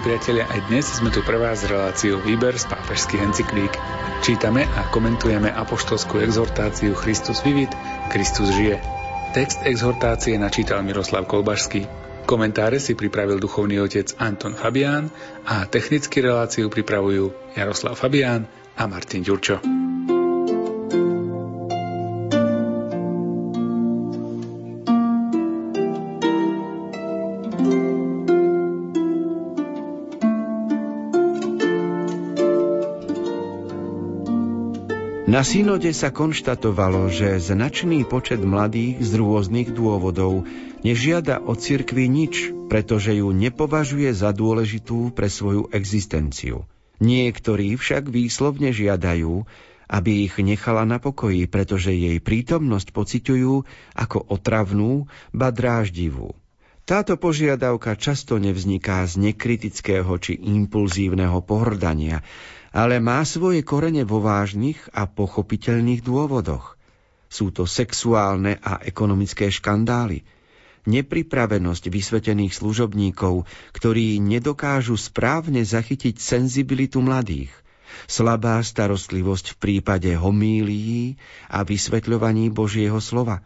Milí priatelia, aj dnes sme tu pre vás s reláciou Výber z pápežských encyklík. Čítame a komentujeme apoštolskú exhortáciu Christus vivit, Kristus žije. Text exhortácie načítal Miroslav Kolbašský. Komentáre si pripravil duchovný otec Anton Fabián a technicky reláciu pripravujú Jaroslav Fabián a Martin Ďurčo. Na synode sa konštatovalo, že značný počet mladých z rôznych dôvodov nežiada o cirkvi nič, pretože ju nepovažuje za dôležitú pre svoju existenciu. Niektorí však výslovne žiadajú, aby ich nechala na pokoji, pretože jej prítomnosť pociťujú ako otravnú, ba dráždivú. Táto požiadavka často nevzniká z nekritického či impulzívneho pohrdania, ale má svoje korene vo vážnych a pochopiteľných dôvodoch. Sú to sexuálne a ekonomické škandály, nepripravenosť vysvetených služobníkov, ktorí nedokážu správne zachytiť senzibilitu mladých, slabá starostlivosť v prípade homílií a vysvetľovaní Božieho slova,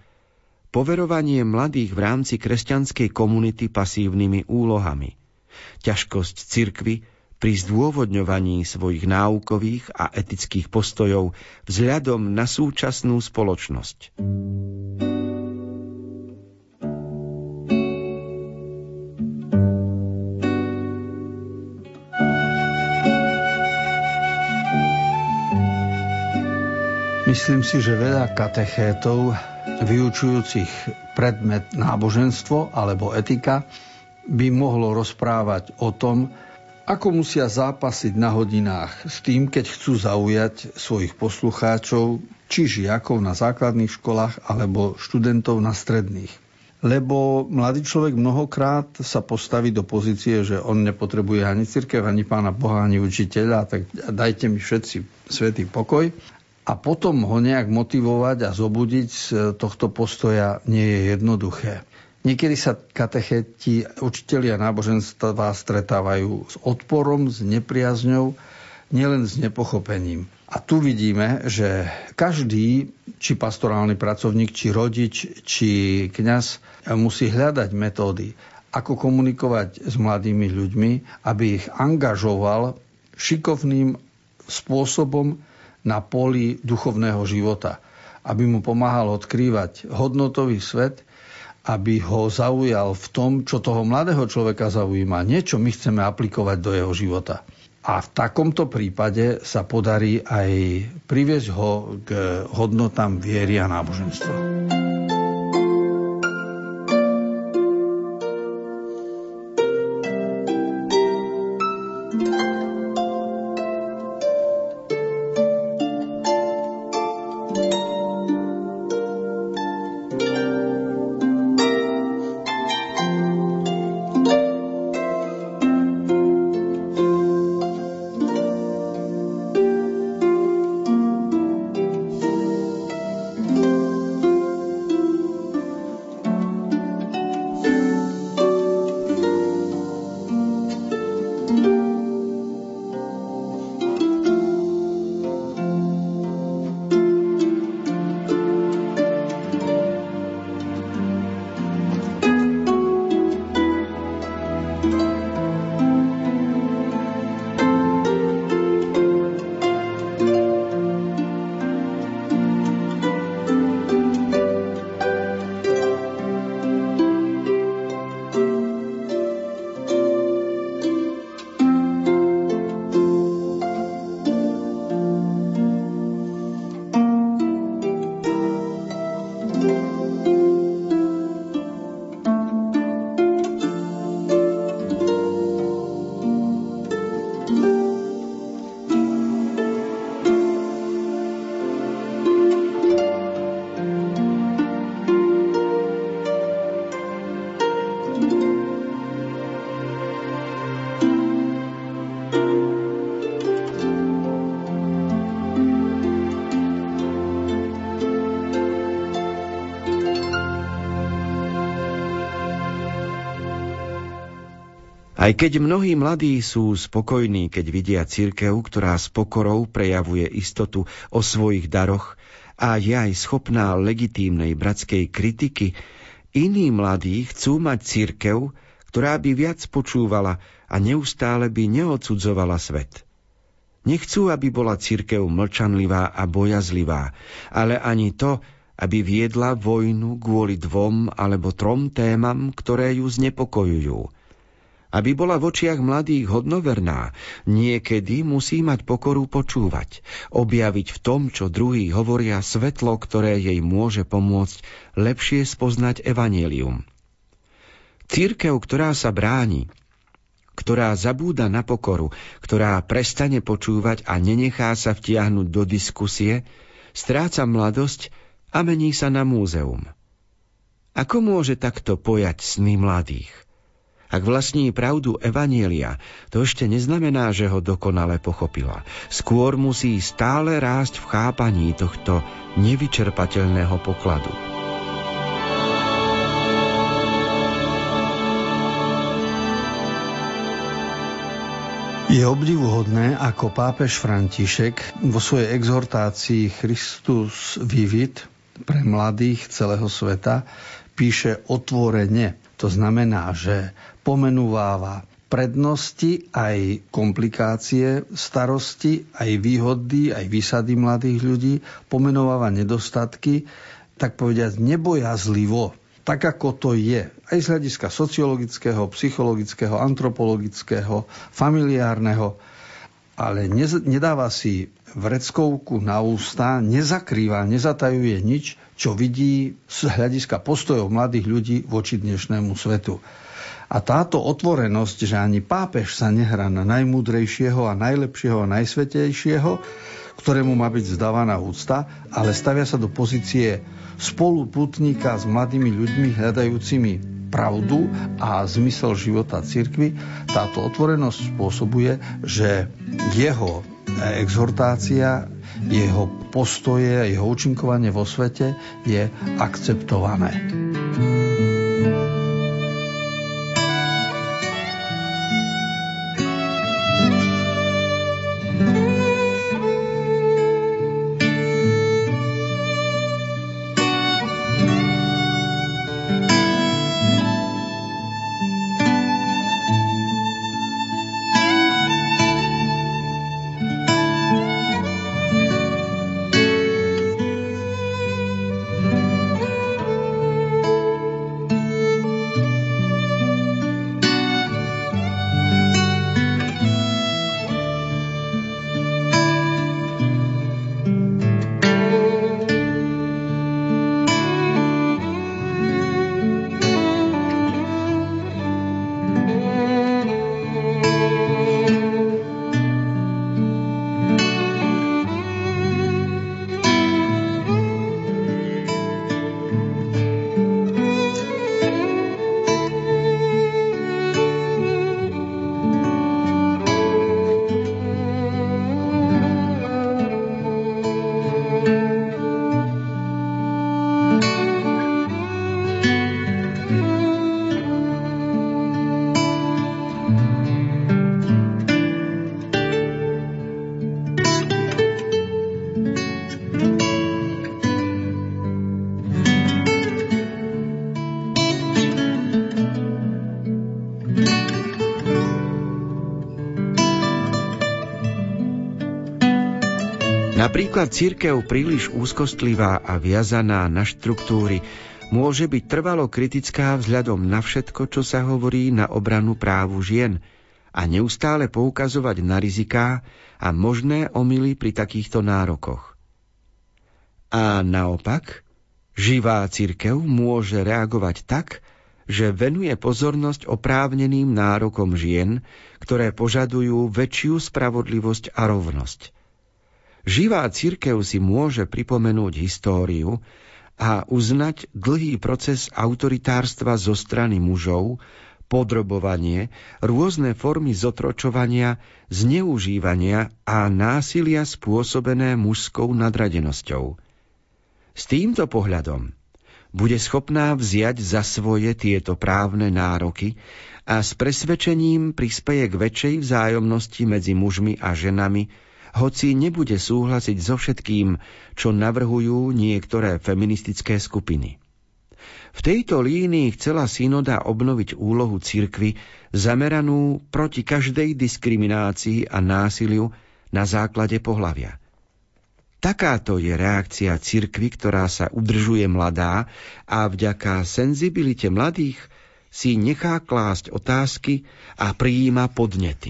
poverovanie mladých v rámci kresťanskej komunity pasívnymi úlohami, ťažkosť cirkvy pri zdôvodňovaní svojich náukových a etických postojov vzhľadom na súčasnú spoločnosť. Myslím si, že veľa katechétov vyučujúcich predmet náboženstvo alebo etika by mohlo rozprávať o tom, ako musia zápasiť na hodinách s tým, keď chcú zaujať svojich poslucháčov, či žiakov na základných školách, alebo študentov na stredných. Lebo mladý človek mnohokrát sa postaví do pozície, že on nepotrebuje ani cirkev, ani pána Boha, ani učiteľa, tak dajte mi všetci svetý pokoj. A potom ho nejak motivovať a zobudiť z tohto postoja nie je jednoduché. Niekedy sa katecheti, učitelia náboženstva stretávajú s odporom, s nepriazňou, nielen s nepochopením. A tu vidíme, že každý, či pastorálny pracovník, či rodič, či kňaz, musí hľadať metódy, ako komunikovať s mladými ľuďmi, aby ich angažoval šikovným spôsobom na poli duchovného života. Aby mu pomáhal odkrývať hodnotový svet, aby ho zaujal v tom, čo toho mladého človeka zaujíma. Niečo my chceme aplikovať do jeho života. A v takomto prípade sa podarí aj priviesť ho k hodnotám viery a náboženstva. Aj keď mnohí mladí sú spokojní, keď vidia cirkev, ktorá s pokorou prejavuje istotu o svojich daroch a je aj schopná legitímnej bratskej kritiky, iní mladí chcú mať cirkev, ktorá by viac počúvala a neustále by neodsudzovala svet. Nechcú, aby bola cirkev mlčanlivá a bojazlivá, ale ani to, aby viedla vojnu kvôli dvom alebo trom témam, ktoré ju znepokojujú – aby bola v očiach mladých hodnoverná, niekedy musí mať pokoru počúvať, objaviť v tom, čo druhý hovoria svetlo, ktoré jej môže pomôcť lepšie spoznať evanelium. Církev, ktorá sa bráni, ktorá zabúda na pokoru, ktorá prestane počúvať a nenechá sa vtiahnuť do diskusie, stráca mladosť a mení sa na múzeum. Ako môže takto pojať sny mladých? Ak vlastní pravdu Evanielia, to ešte neznamená, že ho dokonale pochopila. Skôr musí stále rásť v chápaní tohto nevyčerpateľného pokladu. Je obdivuhodné, ako pápež František vo svojej exhortácii Christus Vivit pre mladých celého sveta píše otvorene. To znamená, že pomenúváva prednosti, aj komplikácie, starosti, aj výhody, aj výsady mladých ľudí, pomenováva nedostatky, tak povediať nebojazlivo, tak ako to je, aj z hľadiska sociologického, psychologického, antropologického, familiárneho, ale nedáva si vreckovku na ústa, nezakrýva, nezatajuje nič, čo vidí z hľadiska postojov mladých ľudí voči dnešnému svetu. A táto otvorenosť, že ani pápež sa nehrá na najmúdrejšieho a najlepšieho a najsvetejšieho, ktorému má byť zdávaná úcta, ale stavia sa do pozície spoluputníka s mladými ľuďmi hľadajúcimi pravdu a zmysel života cirkvy, táto otvorenosť spôsobuje, že jeho exhortácia, jeho postoje, jeho účinkovanie vo svete je akceptované. Napríklad církev príliš úzkostlivá a viazaná na štruktúry môže byť trvalo kritická vzhľadom na všetko, čo sa hovorí na obranu právu žien a neustále poukazovať na riziká a možné omily pri takýchto nárokoch. A naopak, živá církev môže reagovať tak, že venuje pozornosť oprávneným nárokom žien, ktoré požadujú väčšiu spravodlivosť a rovnosť – Živá církev si môže pripomenúť históriu a uznať dlhý proces autoritárstva zo strany mužov, podrobovanie, rôzne formy zotročovania, zneužívania a násilia spôsobené mužskou nadradenosťou. S týmto pohľadom bude schopná vziať za svoje tieto právne nároky a s presvedčením prispeje k väčšej vzájomnosti medzi mužmi a ženami, hoci nebude súhlasiť so všetkým, čo navrhujú niektoré feministické skupiny. V tejto línii chcela synoda obnoviť úlohu cirkvy zameranú proti každej diskriminácii a násiliu na základe pohlavia – Takáto je reakcia cirkvy, ktorá sa udržuje mladá a vďaka senzibilite mladých si nechá klásť otázky a prijíma podnety.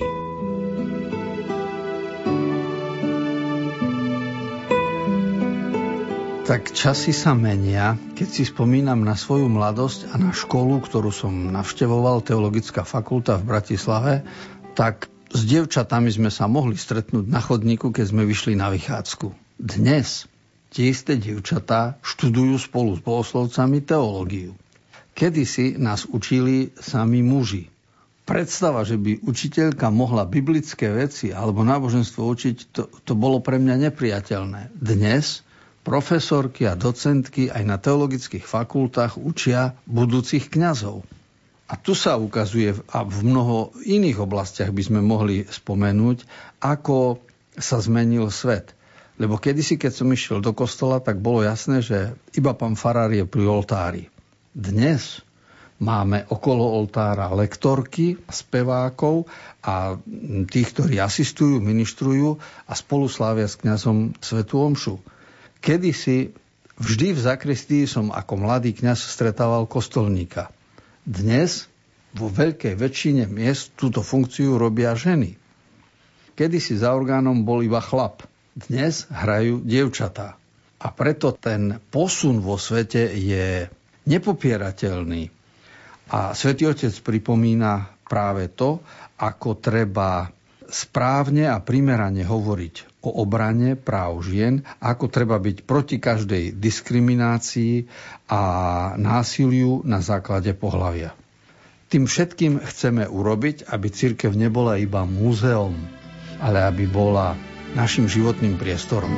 Tak časy sa menia. Keď si spomínam na svoju mladosť a na školu, ktorú som navštevoval, Teologická fakulta v Bratislave, tak s dievčatami sme sa mohli stretnúť na chodníku, keď sme vyšli na vychádzku. Dnes tie isté dievčatá študujú spolu s bohoslovcami teológiu. Kedysi nás učili sami muži. Predstava, že by učiteľka mohla biblické veci alebo náboženstvo učiť, to, to bolo pre mňa nepriateľné. Dnes profesorky a docentky aj na teologických fakultách učia budúcich kňazov. A tu sa ukazuje, a v mnoho iných oblastiach by sme mohli spomenúť, ako sa zmenil svet. Lebo kedysi, keď som išiel do kostola, tak bolo jasné, že iba pán farár je pri oltári. Dnes máme okolo oltára lektorky, spevákov a tých, ktorí asistujú, ministrujú a spolu slávia s kňazom Svetu Omšu. Kedysi vždy v zakristii som ako mladý kňaz stretával kostolníka. Dnes vo veľkej väčšine miest túto funkciu robia ženy. Kedysi za orgánom bol iba chlap – dnes hrajú dievčatá. A preto ten posun vo svete je nepopierateľný. A Svetý Otec pripomína práve to, ako treba správne a primerane hovoriť o obrane práv žien, ako treba byť proti každej diskriminácii a násiliu na základe pohlavia. Tým všetkým chceme urobiť, aby církev nebola iba múzeum, ale aby bola našim životným priestorom.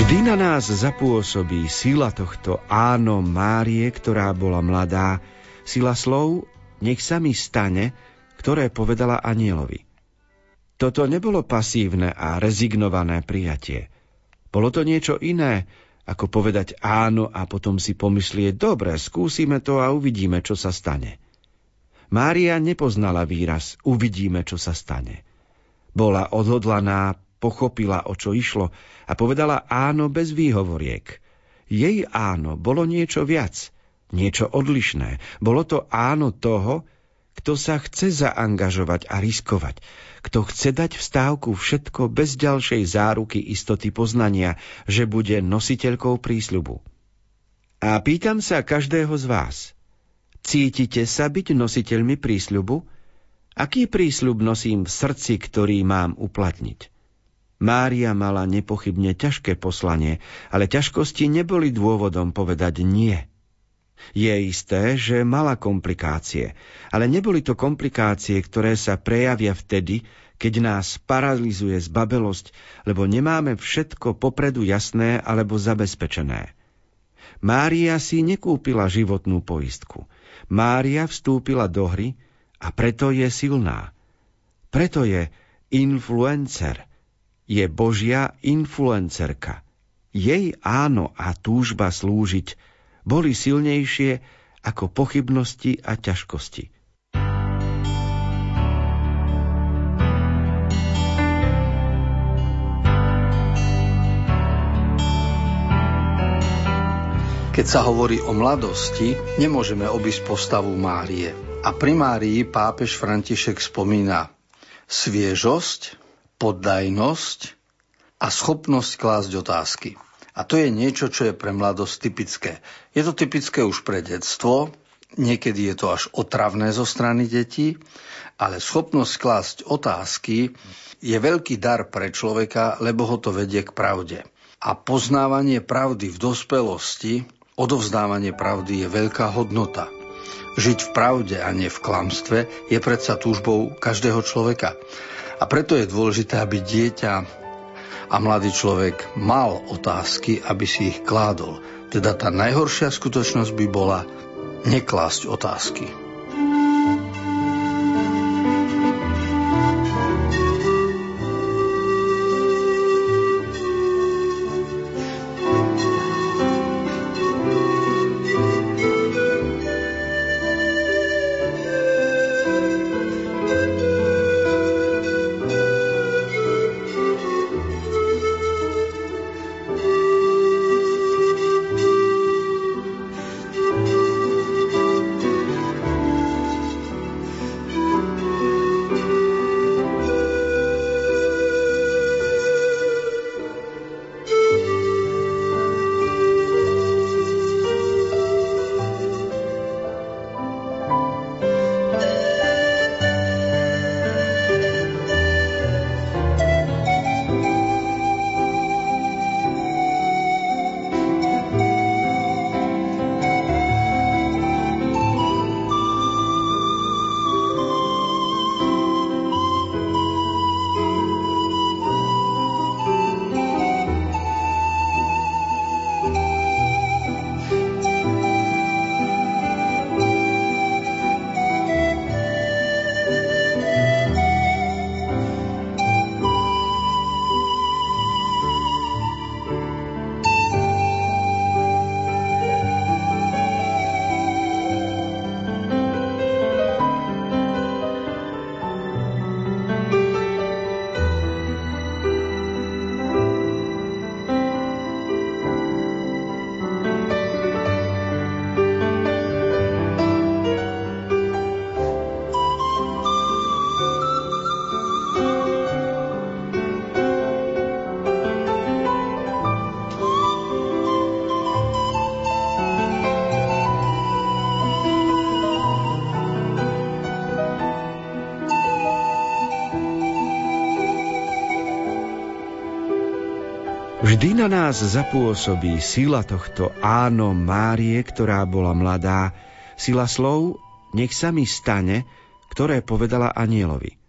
Vždy na nás zapôsobí sila tohto áno Márie, ktorá bola mladá, sila slov, nech sa mi stane, ktoré povedala anielovi. Toto nebolo pasívne a rezignované prijatie. Bolo to niečo iné, ako povedať áno a potom si pomyslieť, dobre, skúsime to a uvidíme, čo sa stane. Mária nepoznala výraz uvidíme, čo sa stane. Bola odhodlaná pochopila, o čo išlo a povedala áno bez výhovoriek. Jej áno bolo niečo viac, niečo odlišné. Bolo to áno toho, kto sa chce zaangažovať a riskovať, kto chce dať v stávku všetko bez ďalšej záruky istoty poznania, že bude nositeľkou prísľubu. A pýtam sa každého z vás, cítite sa byť nositeľmi prísľubu? Aký prísľub nosím v srdci, ktorý mám uplatniť? Mária mala nepochybne ťažké poslanie, ale ťažkosti neboli dôvodom povedať nie. Je isté, že mala komplikácie, ale neboli to komplikácie, ktoré sa prejavia vtedy, keď nás paralizuje zbabelosť, lebo nemáme všetko popredu jasné alebo zabezpečené. Mária si nekúpila životnú poistku. Mária vstúpila do hry a preto je silná. Preto je influencer. Je Božia influencerka. Jej áno a túžba slúžiť boli silnejšie ako pochybnosti a ťažkosti. Keď sa hovorí o mladosti, nemôžeme obísť postavu Márie. A pri Márii pápež František spomína sviežosť, poddajnosť a schopnosť klásť otázky. A to je niečo, čo je pre mladosť typické. Je to typické už pre detstvo, niekedy je to až otravné zo strany detí, ale schopnosť klásť otázky je veľký dar pre človeka, lebo ho to vedie k pravde. A poznávanie pravdy v dospelosti, odovzdávanie pravdy je veľká hodnota. Žiť v pravde a nie v klamstve je predsa túžbou každého človeka. A preto je dôležité, aby dieťa a mladý človek mal otázky, aby si ich kládol. Teda tá najhoršia skutočnosť by bola neklásť otázky. Vždy na nás zapôsobí sila tohto áno Márie, ktorá bola mladá, sila slov nech sa mi stane, ktoré povedala anielovi.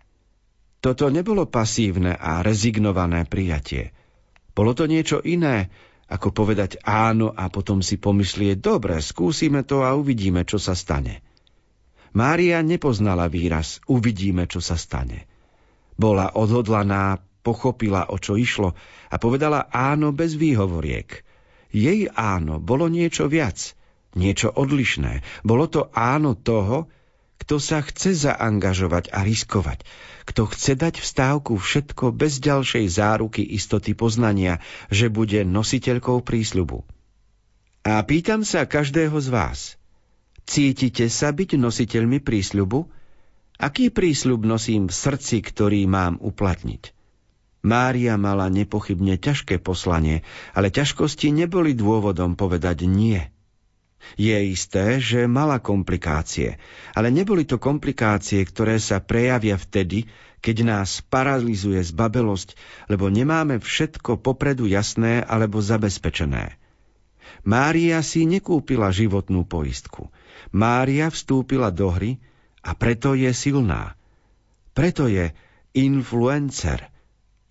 Toto nebolo pasívne a rezignované prijatie. Bolo to niečo iné, ako povedať áno a potom si pomyslieť, dobre, skúsime to a uvidíme, čo sa stane. Mária nepoznala výraz uvidíme, čo sa stane. Bola odhodlaná pochopila, o čo išlo a povedala áno bez výhovoriek. Jej áno bolo niečo viac, niečo odlišné. Bolo to áno toho, kto sa chce zaangažovať a riskovať, kto chce dať v stávku všetko bez ďalšej záruky istoty poznania, že bude nositeľkou prísľubu. A pýtam sa každého z vás, cítite sa byť nositeľmi prísľubu? Aký prísľub nosím v srdci, ktorý mám uplatniť? Mária mala nepochybne ťažké poslanie, ale ťažkosti neboli dôvodom povedať nie. Je isté, že mala komplikácie, ale neboli to komplikácie, ktoré sa prejavia vtedy, keď nás paralizuje zbabelosť, lebo nemáme všetko popredu jasné alebo zabezpečené. Mária si nekúpila životnú poistku. Mária vstúpila do hry a preto je silná. Preto je influencer.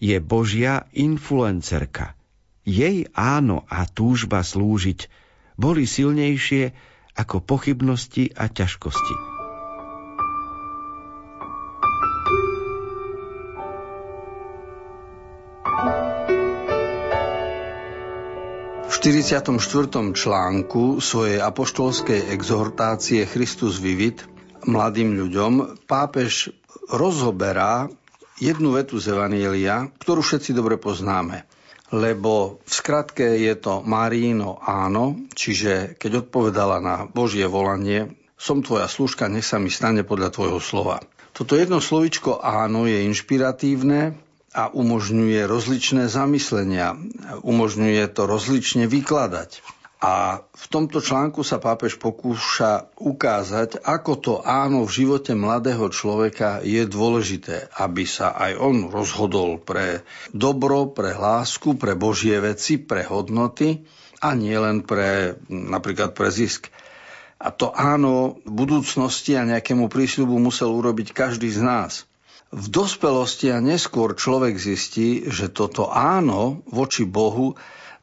Je Božia influencerka. Jej áno a túžba slúžiť boli silnejšie ako pochybnosti a ťažkosti. V 44. článku svojej apoštolskej exhortácie Christus Vivit mladým ľuďom pápež rozoberá jednu vetu z Evanielia, ktorú všetci dobre poznáme. Lebo v skratke je to Maríno áno, čiže keď odpovedala na Božie volanie, som tvoja služka, nech sa mi stane podľa tvojho slova. Toto jedno slovičko áno je inšpiratívne, a umožňuje rozličné zamyslenia, umožňuje to rozlične vykladať. A v tomto článku sa pápež pokúša ukázať, ako to áno v živote mladého človeka je dôležité, aby sa aj on rozhodol pre dobro, pre lásku, pre Božie veci, pre hodnoty a nie len pre napríklad pre zisk. A to áno v budúcnosti a nejakému prísľubu musel urobiť každý z nás – v dospelosti a neskôr človek zistí, že toto áno voči Bohu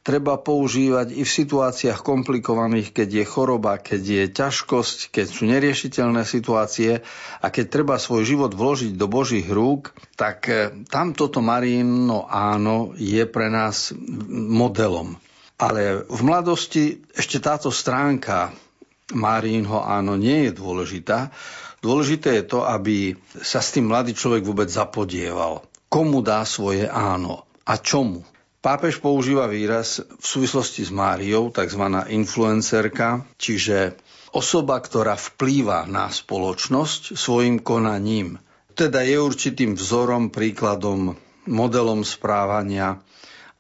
treba používať i v situáciách komplikovaných, keď je choroba, keď je ťažkosť, keď sú neriešiteľné situácie a keď treba svoj život vložiť do Božích rúk, tak eh, tam toto Marino áno je pre nás modelom. Ale v mladosti ešte táto stránka Marínho áno nie je dôležitá, Dôležité je to, aby sa s tým mladý človek vôbec zapodieval. Komu dá svoje áno a čomu? Pápež používa výraz v súvislosti s Máriou, tzv. influencerka, čiže osoba, ktorá vplýva na spoločnosť svojim konaním. Teda je určitým vzorom, príkladom, modelom správania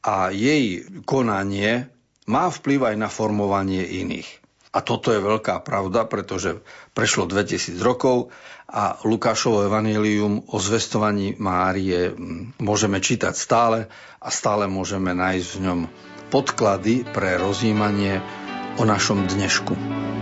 a jej konanie má vplyv aj na formovanie iných. A toto je veľká pravda, pretože prešlo 2000 rokov a Lukášovo evanílium o zvestovaní Márie môžeme čítať stále a stále môžeme nájsť v ňom podklady pre rozjímanie o našom dnešku.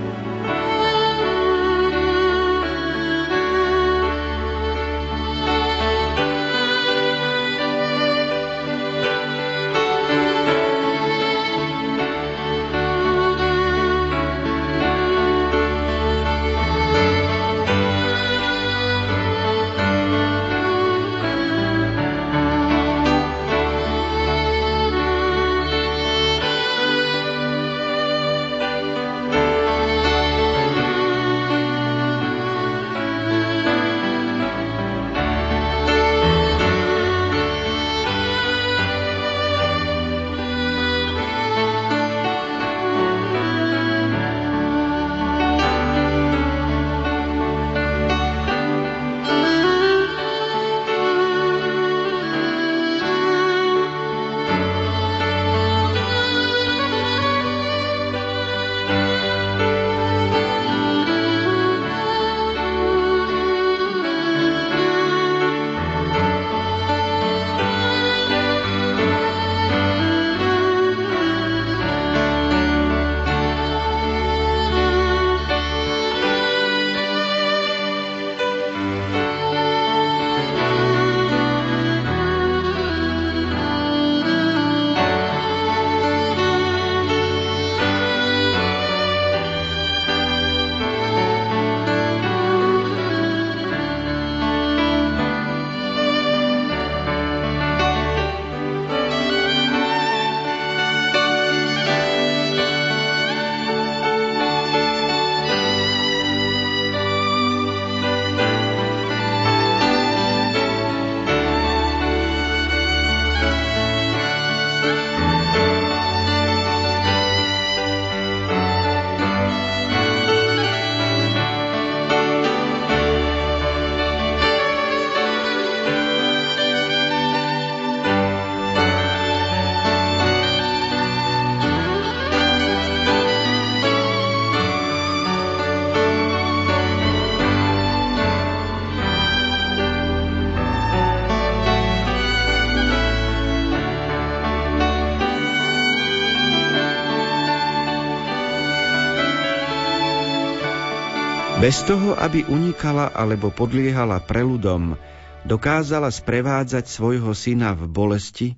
Bez toho, aby unikala alebo podliehala preludom, dokázala sprevádzať svojho syna v bolesti,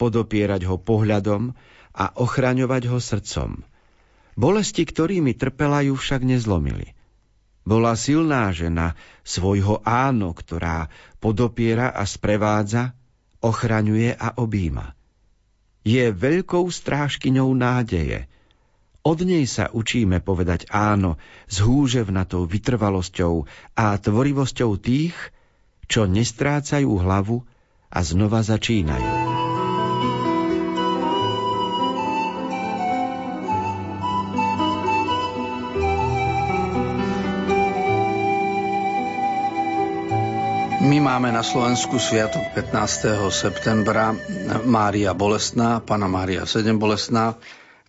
podopierať ho pohľadom a ochraňovať ho srdcom. Bolesti, ktorými trpela, ju však nezlomili. Bola silná žena svojho áno, ktorá podopiera a sprevádza, ochraňuje a objíma. Je veľkou strážkyňou nádeje. Od nej sa učíme povedať áno s húževnatou vytrvalosťou a tvorivosťou tých, čo nestrácajú hlavu a znova začínajú. My máme na Slovensku sviatok 15. septembra Mária Bolestná, Pana Mária 7 Bolestná.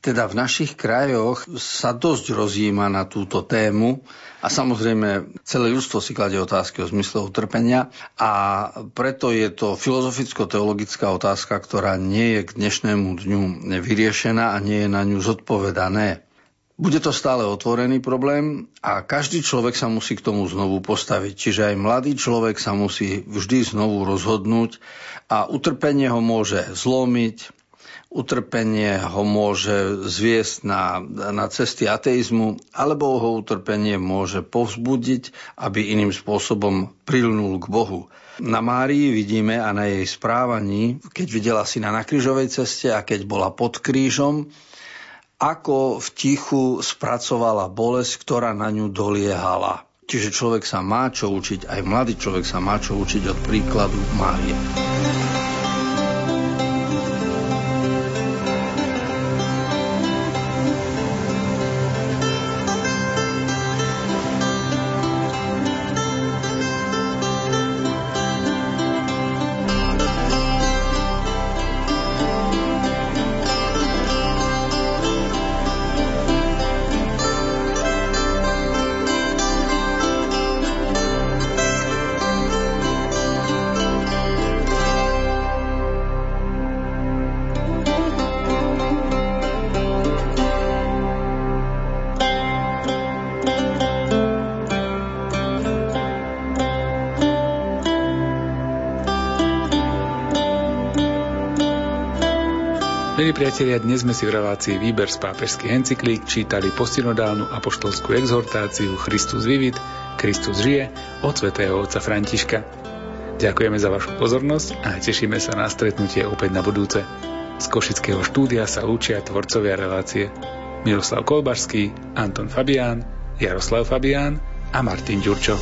Teda v našich krajoch sa dosť rozjíma na túto tému a samozrejme celé ľudstvo si kladie otázky o zmysle utrpenia a preto je to filozoficko-teologická otázka, ktorá nie je k dnešnému dňu vyriešená a nie je na ňu zodpovedané. Bude to stále otvorený problém a každý človek sa musí k tomu znovu postaviť. Čiže aj mladý človek sa musí vždy znovu rozhodnúť a utrpenie ho môže zlomiť, utrpenie ho môže zviesť na, na cesty ateizmu, alebo ho utrpenie môže povzbudiť, aby iným spôsobom prilnul k Bohu. Na Márii vidíme a na jej správaní, keď videla syna na krížovej ceste a keď bola pod krížom, ako v tichu spracovala bolesť, ktorá na ňu doliehala. Čiže človek sa má čo učiť, aj mladý človek sa má čo učiť od príkladu Márie. Priatelia, dnes sme si v relácii Výber z pápežských encyklík čítali postinodálnu apoštolskú exhortáciu Christus vivit, Kristus žije od svätého otca Františka. Ďakujeme za vašu pozornosť a tešíme sa na stretnutie opäť na budúce. Z Košického štúdia sa učia tvorcovia relácie Miroslav Kolbašský, Anton Fabián, Jaroslav Fabián a Martin Ďurčo.